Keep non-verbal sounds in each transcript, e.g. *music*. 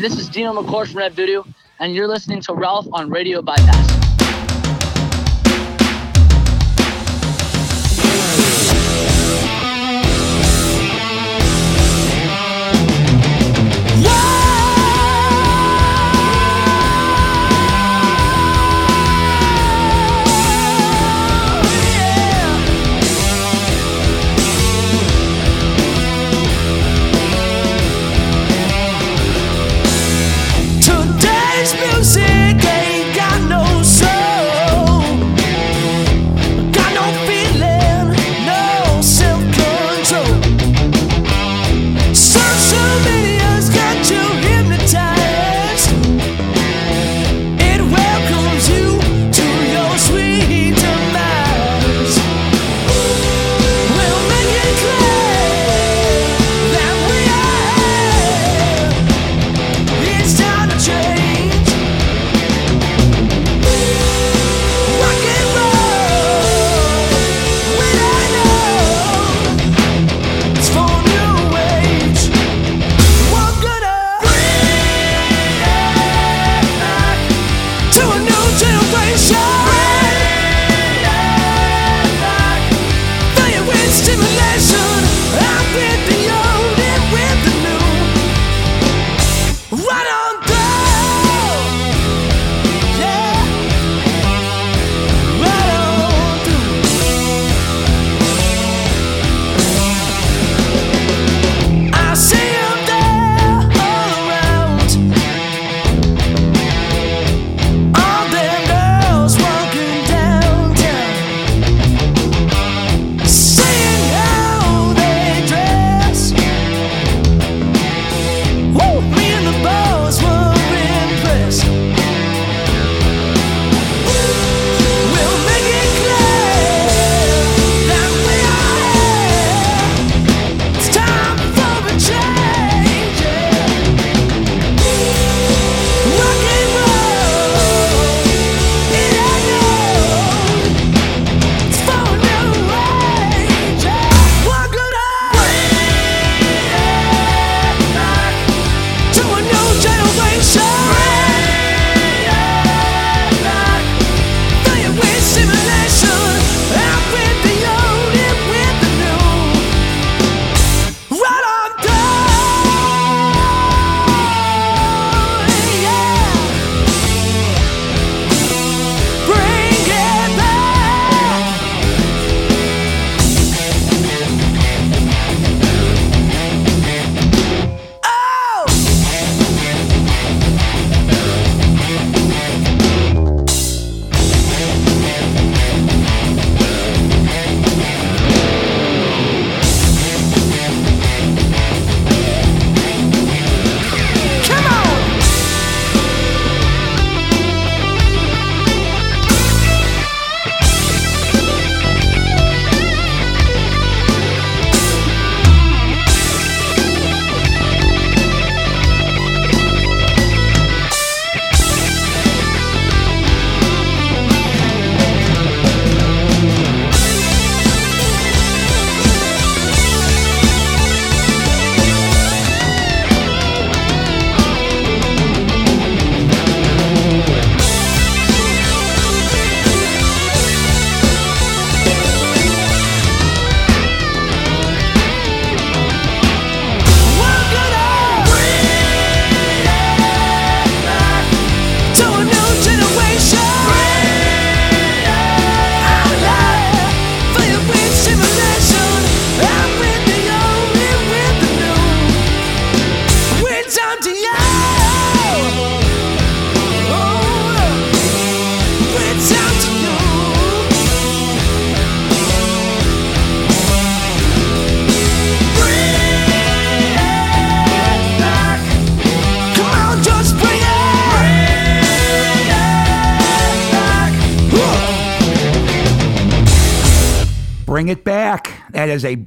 Dino McCourt from Red Voodoo, and you're listening to Ralph on Radio Bypass.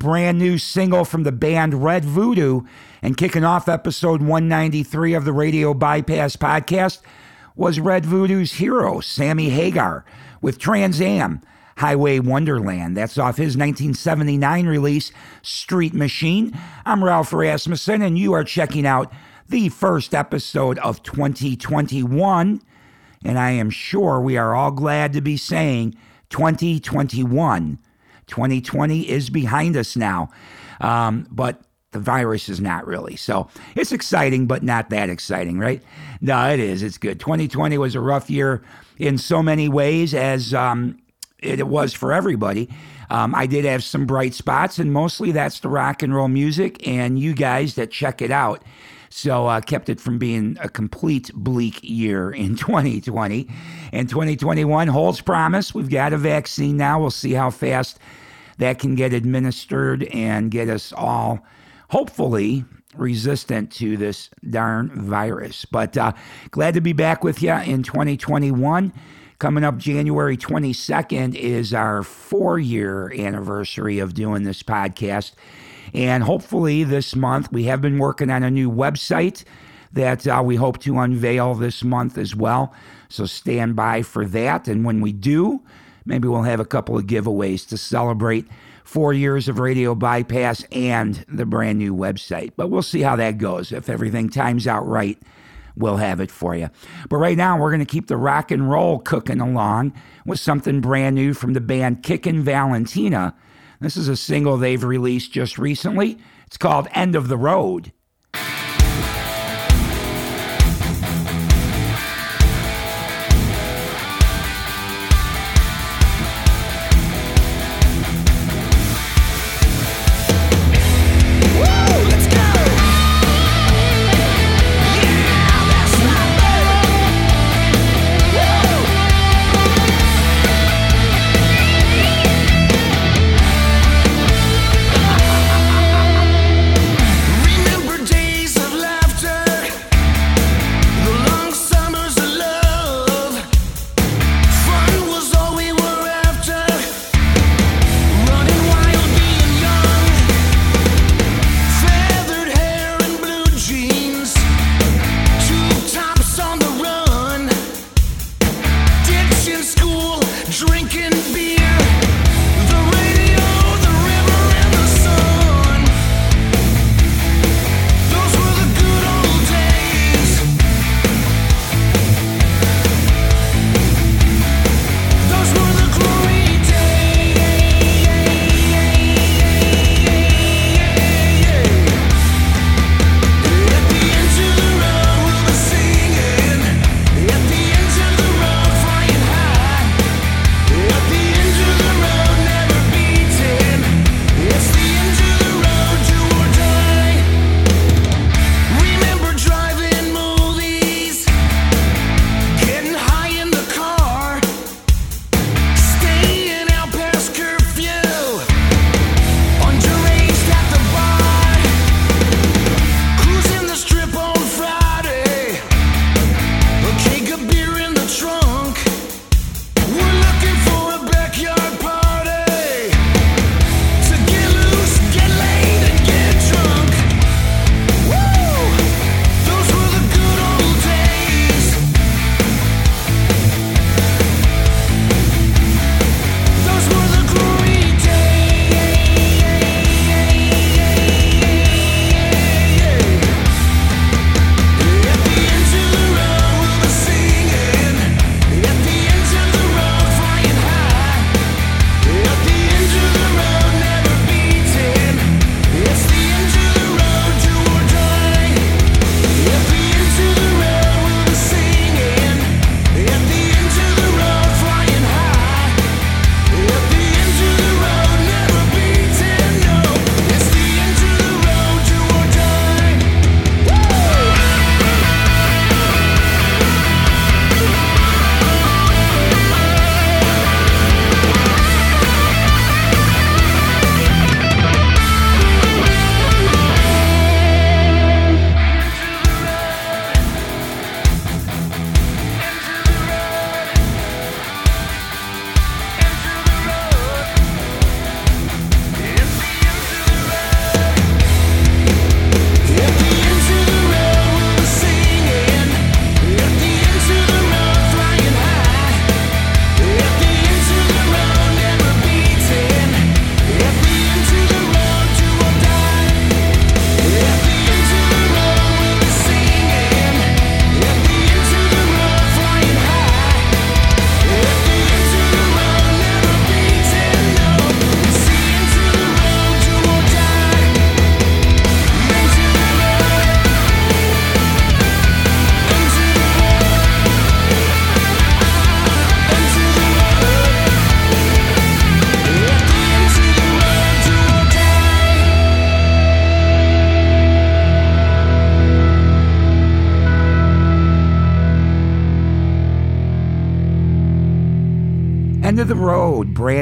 Brand new single from the band Red Voodoo. And kicking off episode 193 of the Radio Bypass podcast was Red Voodoo's hero, Sammy Hagar, with Trans Am, Highway Wonderland. That's off his 1979 release, Street Machine. I'm Ralph Rasmussen, and you are checking out the first episode of 2021. And I am sure we are all glad to be saying 2021. 2020 is behind us now. Um, but the virus is not really. So it's exciting, but not that exciting, right? No, it is. It's good. 2020 was a rough year in so many ways, as um, it was for everybody. Um, I did have some bright spots, and mostly that's the rock and roll music and you guys that check it out. So uh, kept it from being a complete bleak year in *laughs* 2020. And 2021 holds promise. We've got a vaccine now. We'll see how fast that can get administered and get us all hopefully resistant to this darn virus. But uh, glad to be back with you in 2021. Coming up January 22nd is our four year anniversary of doing this podcast. And hopefully, this month, we have been working on a new website that uh, we hope to unveil this month as well. So stand by for that. And when we do, maybe we'll have a couple of giveaways to celebrate four years of radio bypass and the brand new website. But we'll see how that goes. If everything times out right, we'll have it for you. But right now, we're going to keep the rock and roll cooking along with something brand new from the band Kickin' Valentina. This is a single they've released just recently. It's called End of the Road.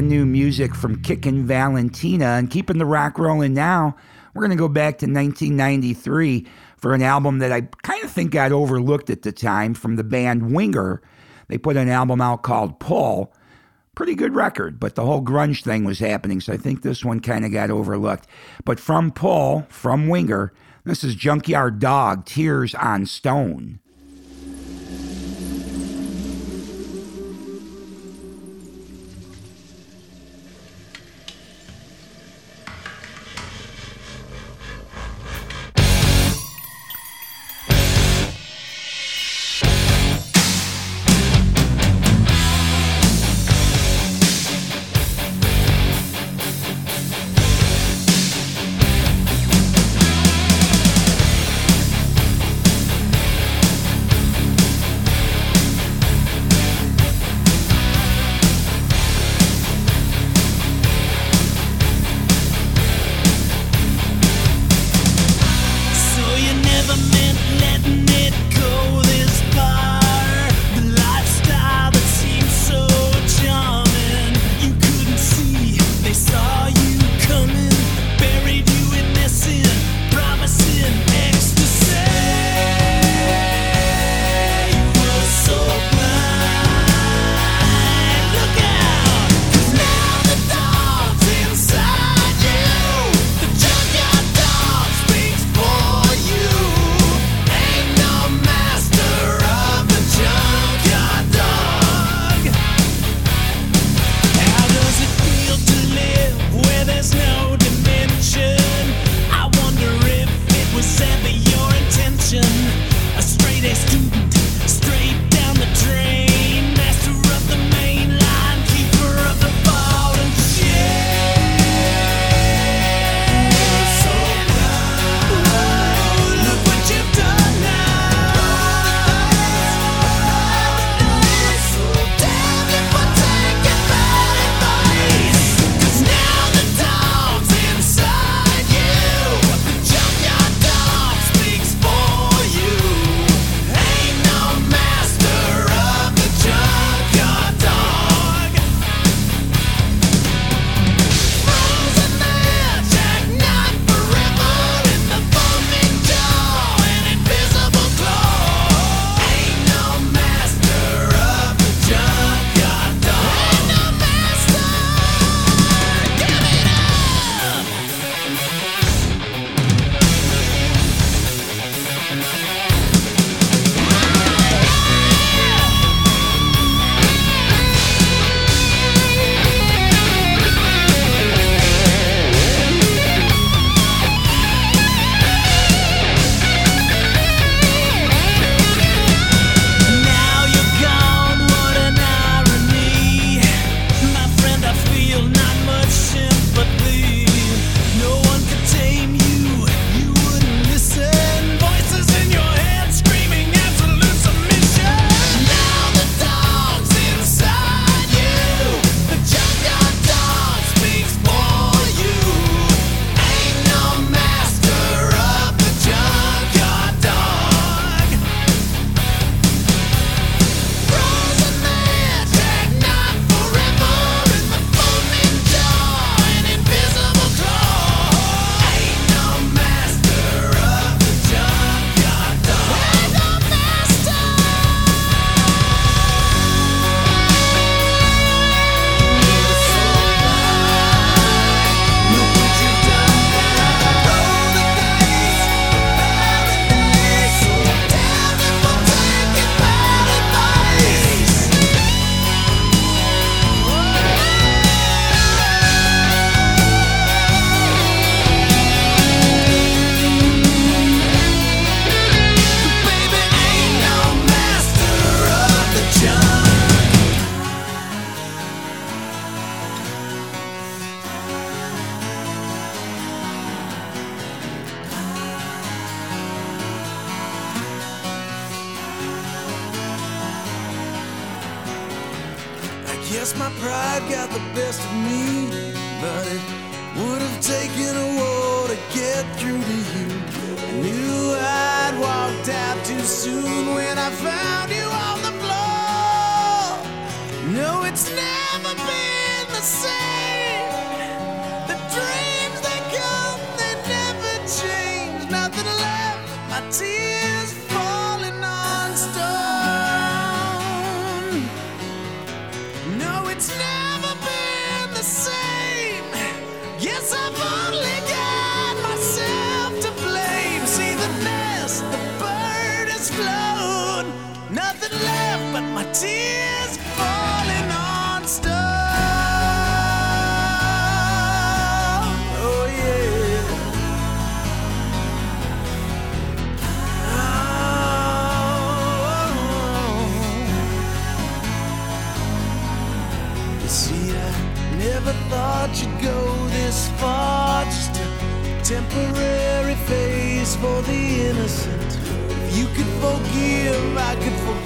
Brand new music from Kickin' Valentina. And keeping the rock rolling now, we're going to go back to 1993 for an album that I kind of think got overlooked at the time from the band Winger. They put an album out called Pull. Pretty good record, but the whole grunge thing was happening, so I think this one kind of got overlooked. But from Pull, from Winger, this is Junkyard Dog, Tears on Stone.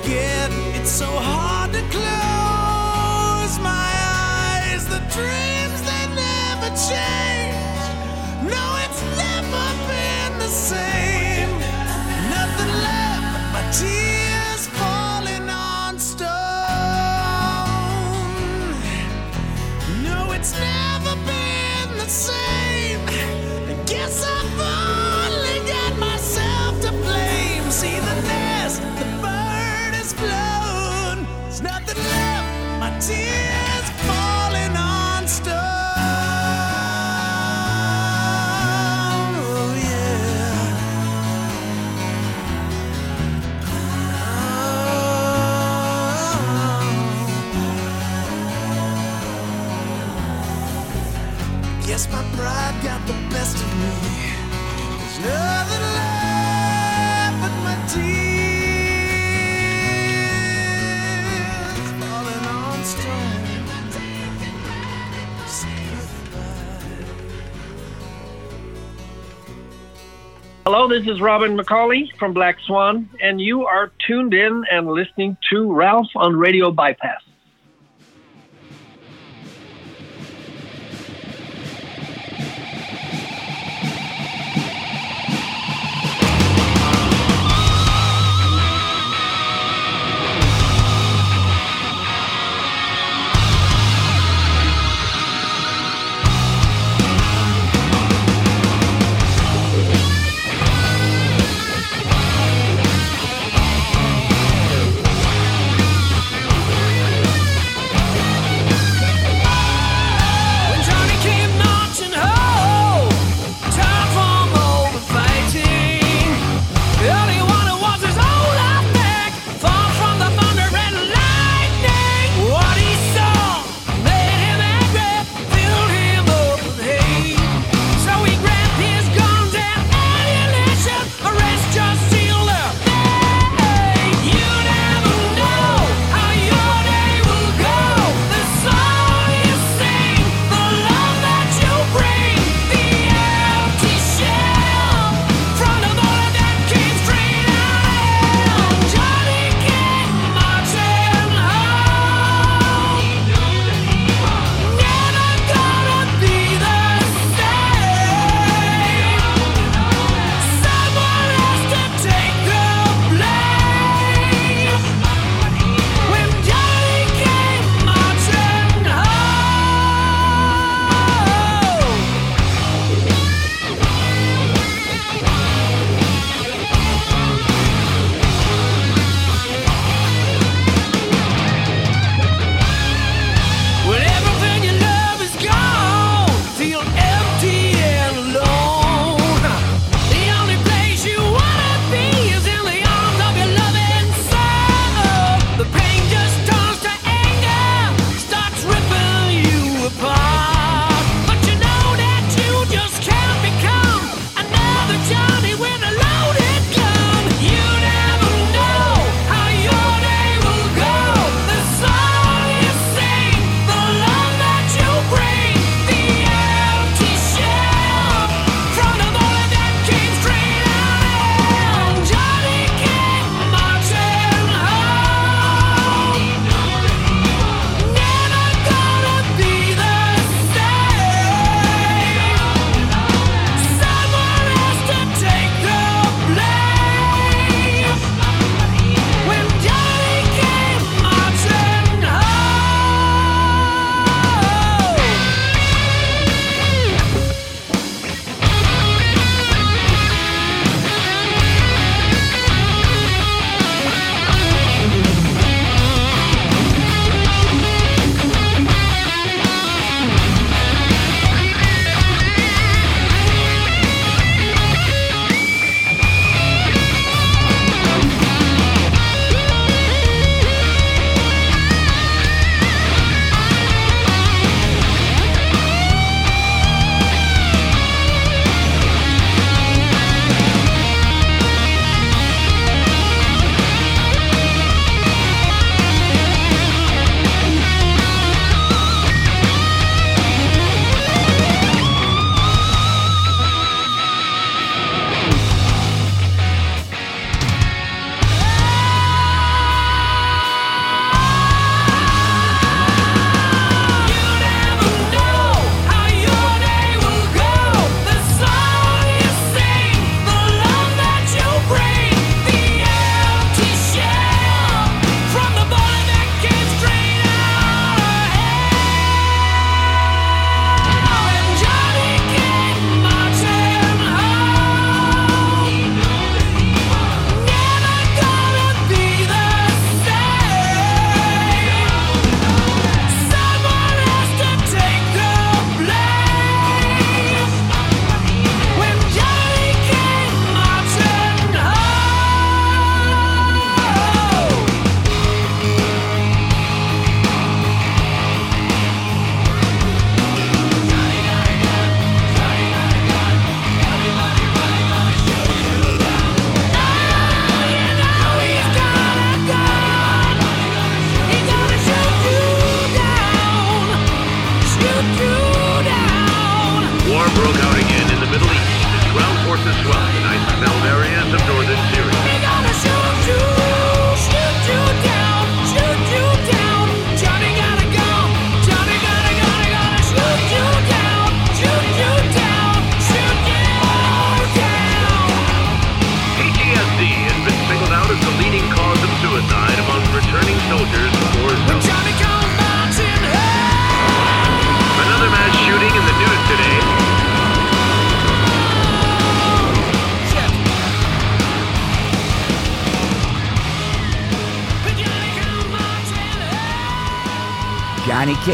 Forget. It's so hard to close my eyes. The dreams they never change. No, it's never been the same. Nothing left but tears tears Hello, this is Robin McAuley from Black Swan, and you are tuned in and listening to Ralph on Radio Bypass.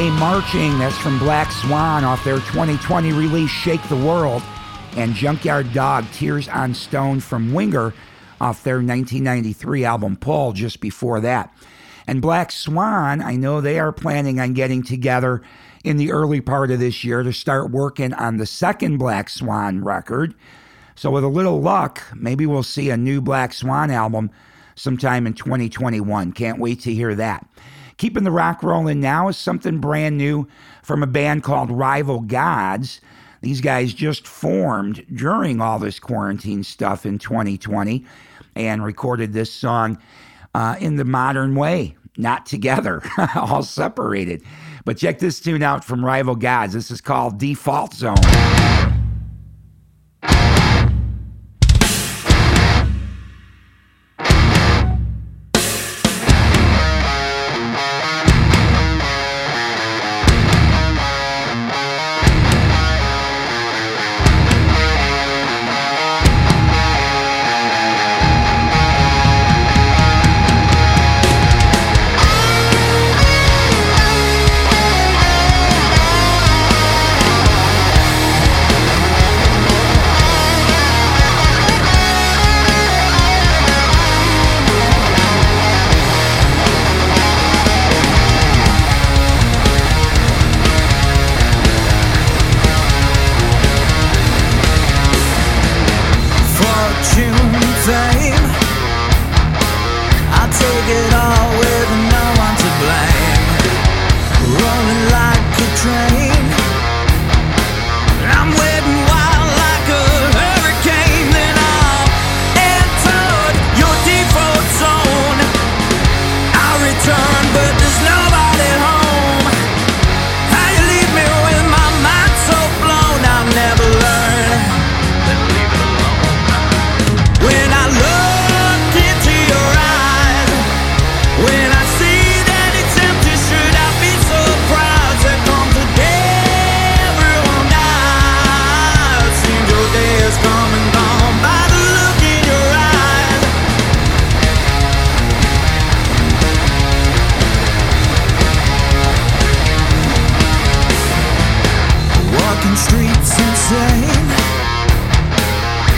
Marching, that's from Black Swan off their 2020 release Shake the World, and Junkyard Dog, Tears on Stone from Winger off their 1993 album Pull just before that. And Black Swan, I know they are planning on getting together in the early part of this year to start working on the second Black Swan record. So, with a little luck, maybe we'll see a new Black Swan album sometime in 2021. Can't wait to hear that. Keeping the rock rolling now is something brand new from a band called Rival Gods. These guys just formed during all this quarantine stuff in 2020 and recorded this song uh, in the modern way, not together, *laughs* all separated. But check this tune out from Rival Gods. This is called Default Zone. fucking streets insane.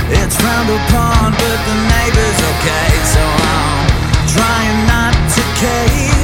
It's frowned upon, but the neighbor's okay, so I'm trying not to cave.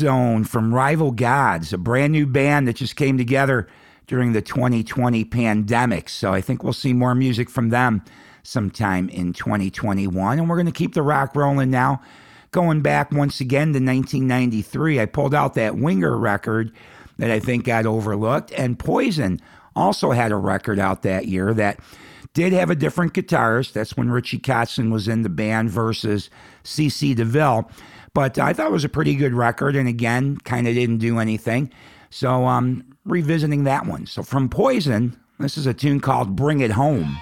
Zone from Rival Gods, a brand new band that just came together during the 2020 pandemic. So I think we'll see more music from them sometime in 2021. And we're going to keep the rock rolling now. Going back once again to 1993, I pulled out that Winger record that I think got overlooked. And Poison also had a record out that year that did have a different guitarist. That's when Richie Kotzen was in the band versus CC DeVille. But I thought it was a pretty good record. And again, kind of didn't do anything. So I'm um, revisiting that one. So from Poison, this is a tune called Bring It Home.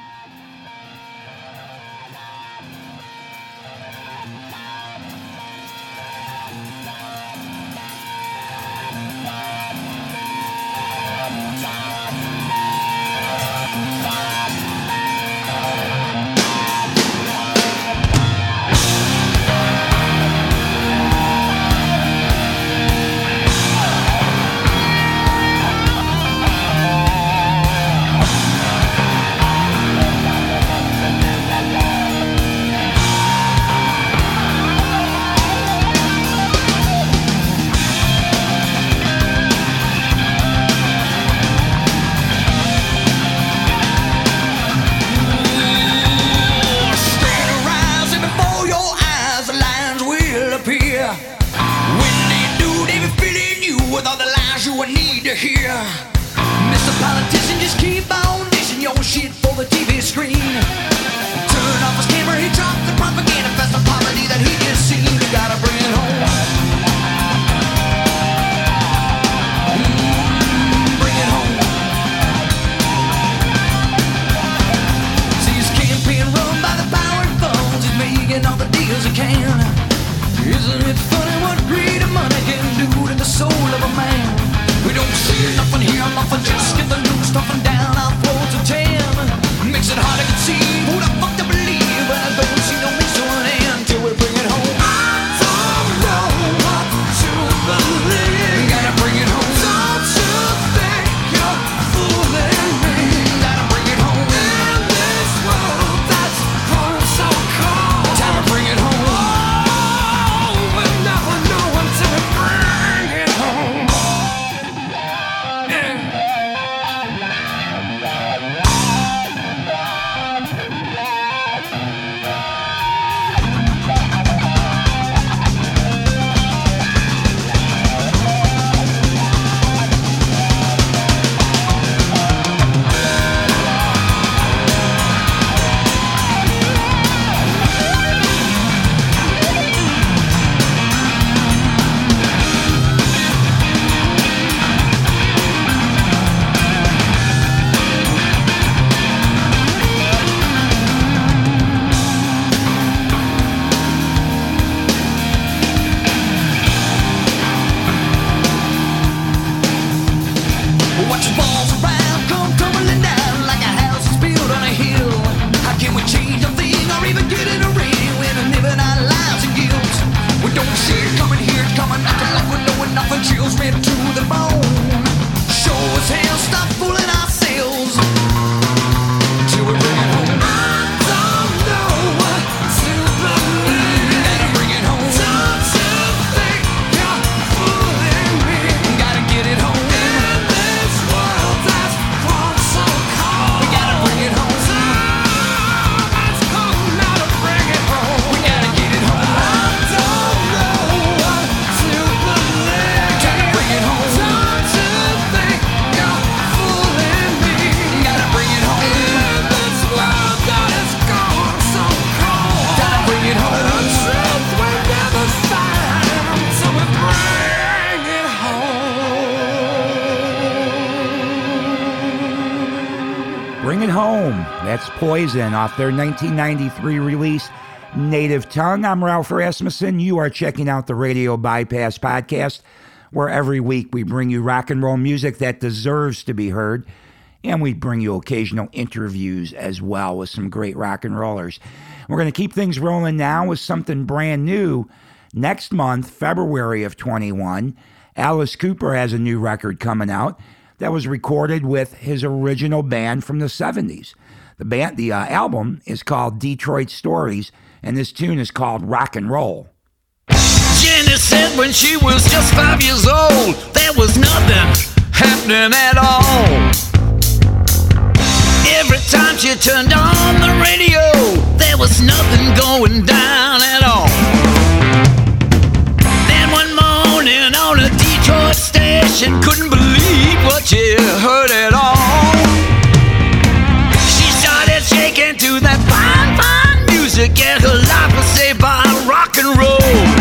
Poison off their 1993 release, Native Tongue. I'm Ralph Rasmussen. You are checking out the Radio Bypass podcast, where every week we bring you rock and roll music that deserves to be heard. And we bring you occasional interviews as well with some great rock and rollers. We're going to keep things rolling now with something brand new. Next month, February of 21, Alice Cooper has a new record coming out that was recorded with his original band from the 70s. The band, the uh, album is called Detroit Stories, and this tune is called Rock and Roll. Genesis said when she was just five years old, there was nothing happening at all. Every time she turned on the radio, there was nothing going down at all. Then one morning on a Detroit station, couldn't believe what she heard at all. Fine get her life was saved by rock and roll.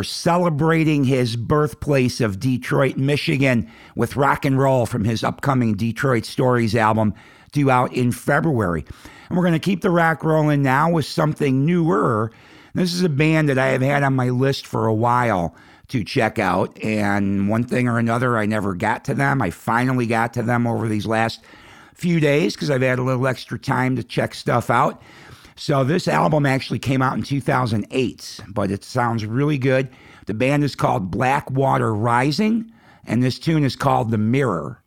for celebrating his birthplace of Detroit, Michigan, with rock and roll from his upcoming Detroit Stories album due out in February. And we're going to keep the rock rolling now with something newer. This is a band that I have had on my list for a while to check out. And one thing or another, I never got to them. I finally got to them over these last few days because I've had a little extra time to check stuff out. So this album actually came out in 2008, but it sounds really good. The band is called Black Water Rising, and this tune is called The Mirror.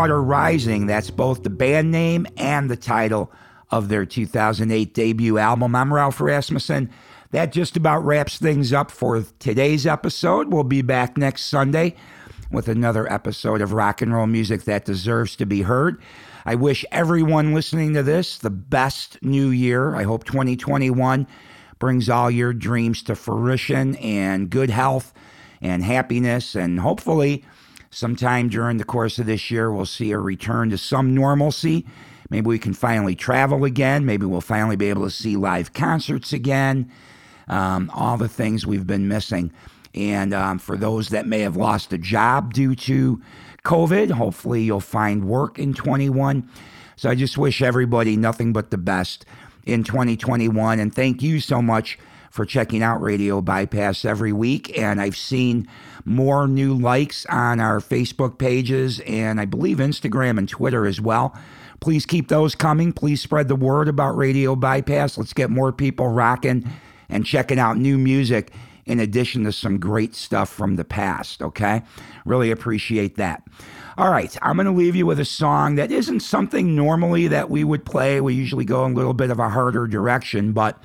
Water Rising. That's both the band name and the title of their 2008 debut album. I'm Ralph Rasmussen. That just about wraps things up for today's episode. We'll be back next Sunday with another episode of rock and roll music that deserves to be heard. I wish everyone listening to this the best new year. I hope 2021 brings all your dreams to fruition and good health and happiness and hopefully sometime during the course of this year, we'll see a return to some normalcy. Maybe we can finally travel again. Maybe we'll finally be able to see live concerts again. Um, all the things we've been missing. And um, for those that may have lost a job due to COVID, hopefully you'll find work in 21. So I just wish everybody nothing but the best in 2021. And thank you so much for checking out Radio Bypass every week. And I've seen more new likes on our Facebook pages and I believe Instagram and Twitter as well. Please keep those coming. Please spread the word about Radio Bypass. Let's get more people rocking and checking out new music in addition to some great stuff from the past, okay? Really appreciate that. All right, I'm going to leave you with a song that isn't something normally that we would play. We usually go in a little bit of a harder direction, but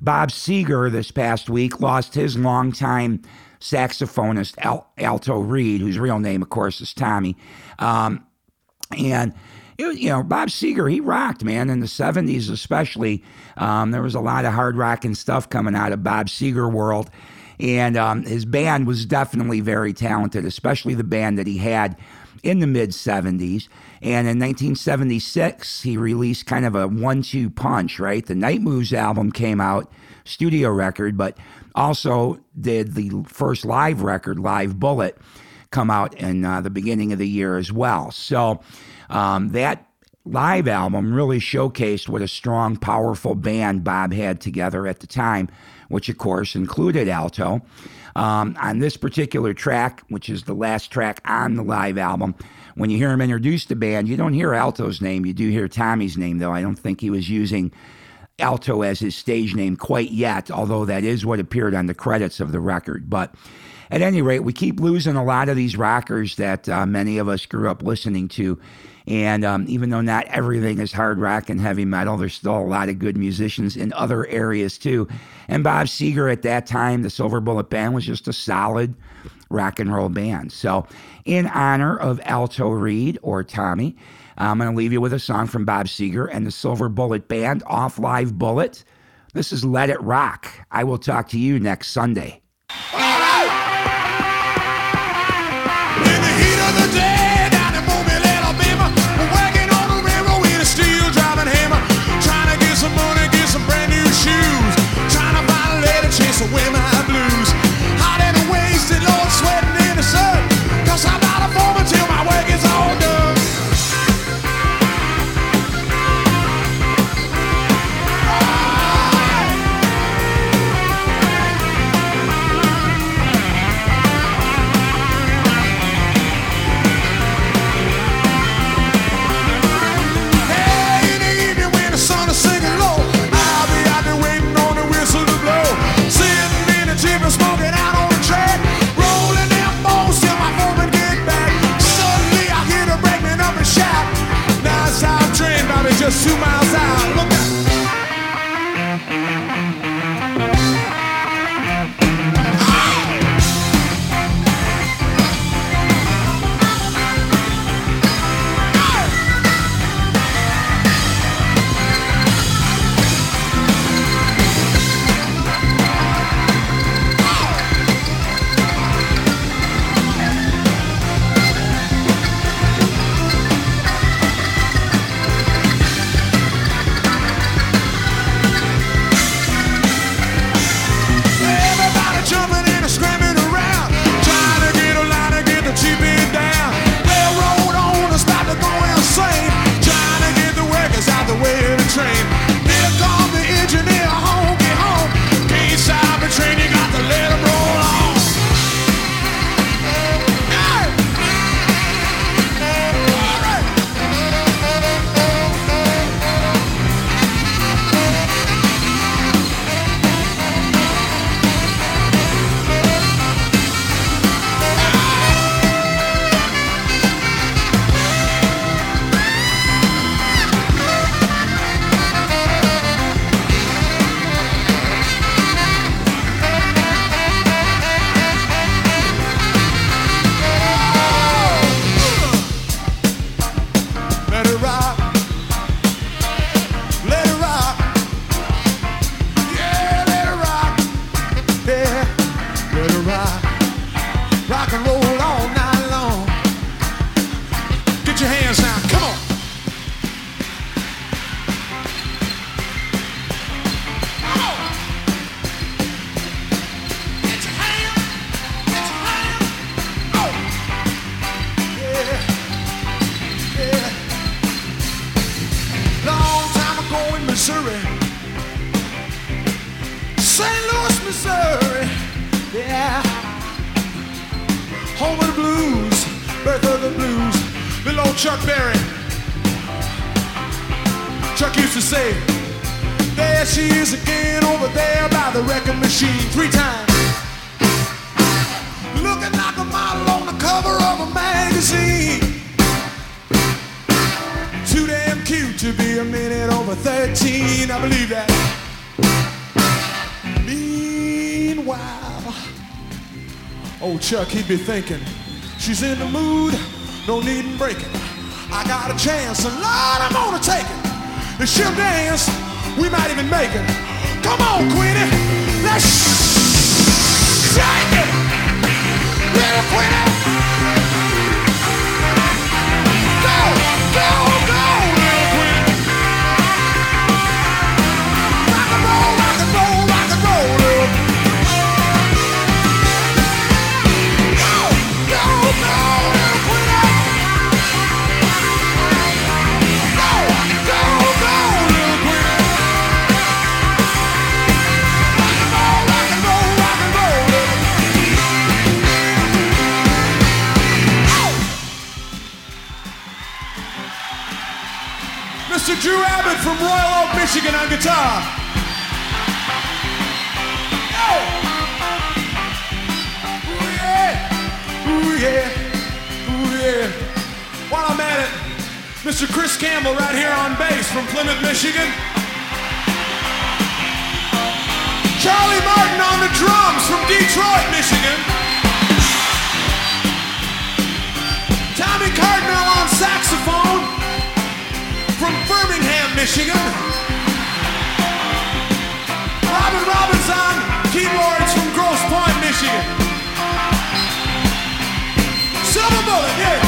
Bob Seger this past week lost his longtime saxophonist, Al- Alto Reed, whose real name, of course, is Tommy. Um, and it, you know, Bob Seger, he rocked, man, in the 70s especially. Um, there was a lot of hard rocking stuff coming out of Bob Seger world. And um, his band was definitely very talented, especially the band that he had in the mid 70s. And in 1976, he released kind of a one two punch, right? The Night Moves album came out, studio record, but also did the first live record, Live Bullet, come out in uh, the beginning of the year as well. So um, that live album really showcased what a strong, powerful band Bob had together at the time, which of course included Alto. Um, on this particular track, which is the last track on the live album, when you hear him introduce the band, you don't hear Alto's name. You do hear Tommy's name, though. I don't think he was using Alto as his stage name quite yet, although that is what appeared on the credits of the record. But at any rate, we keep losing a lot of these rockers that uh, many of us grew up listening to. And um, even though not everything is hard rock and heavy metal, there's still a lot of good musicians in other areas too. And Bob Seger at that time, the Silver Bullet Band was just a solid rock and roll band. So, in honor of Alto Reed or Tommy, I'm going to leave you with a song from Bob Seger and the Silver Bullet Band off Live Bullet. This is Let It Rock. I will talk to you next Sunday. Chuck, he'd be thinking, she's in the mood, no need in breaking. I got a chance, and Lord, I'm gonna take it. If she'll dance, we might even make it. Come on, Queenie, let's shake it. Little Queenie. Guitar. Yo! Ooh yeah! Ooh yeah! Ooh yeah! While I'm at it, Mr. Chris Campbell right here on bass from Plymouth, Michigan. Charlie Martin on the drums from Detroit, Michigan. Tommy Cartmell on saxophone from Birmingham, Michigan. Robin Robinson, keyboards from Grosse Pointe, Michigan. Silver Bullet, yeah.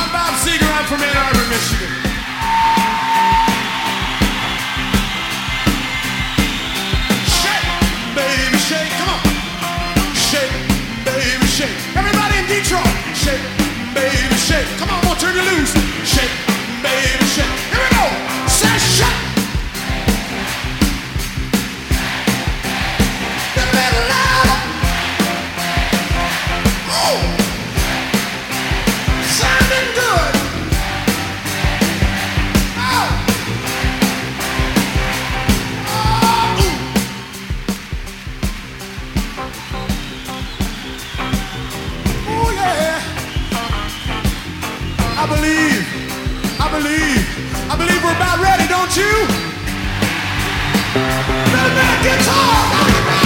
I'm Bob Seger, I'm from Ann Arbor, Michigan. Shake, baby, shake, come on. Shake, baby, shake. Everybody in Detroit, shake, baby, shake. Come on, we'll turn you loose. Believe. I believe we're about ready, don't you? Bit of guitar, rock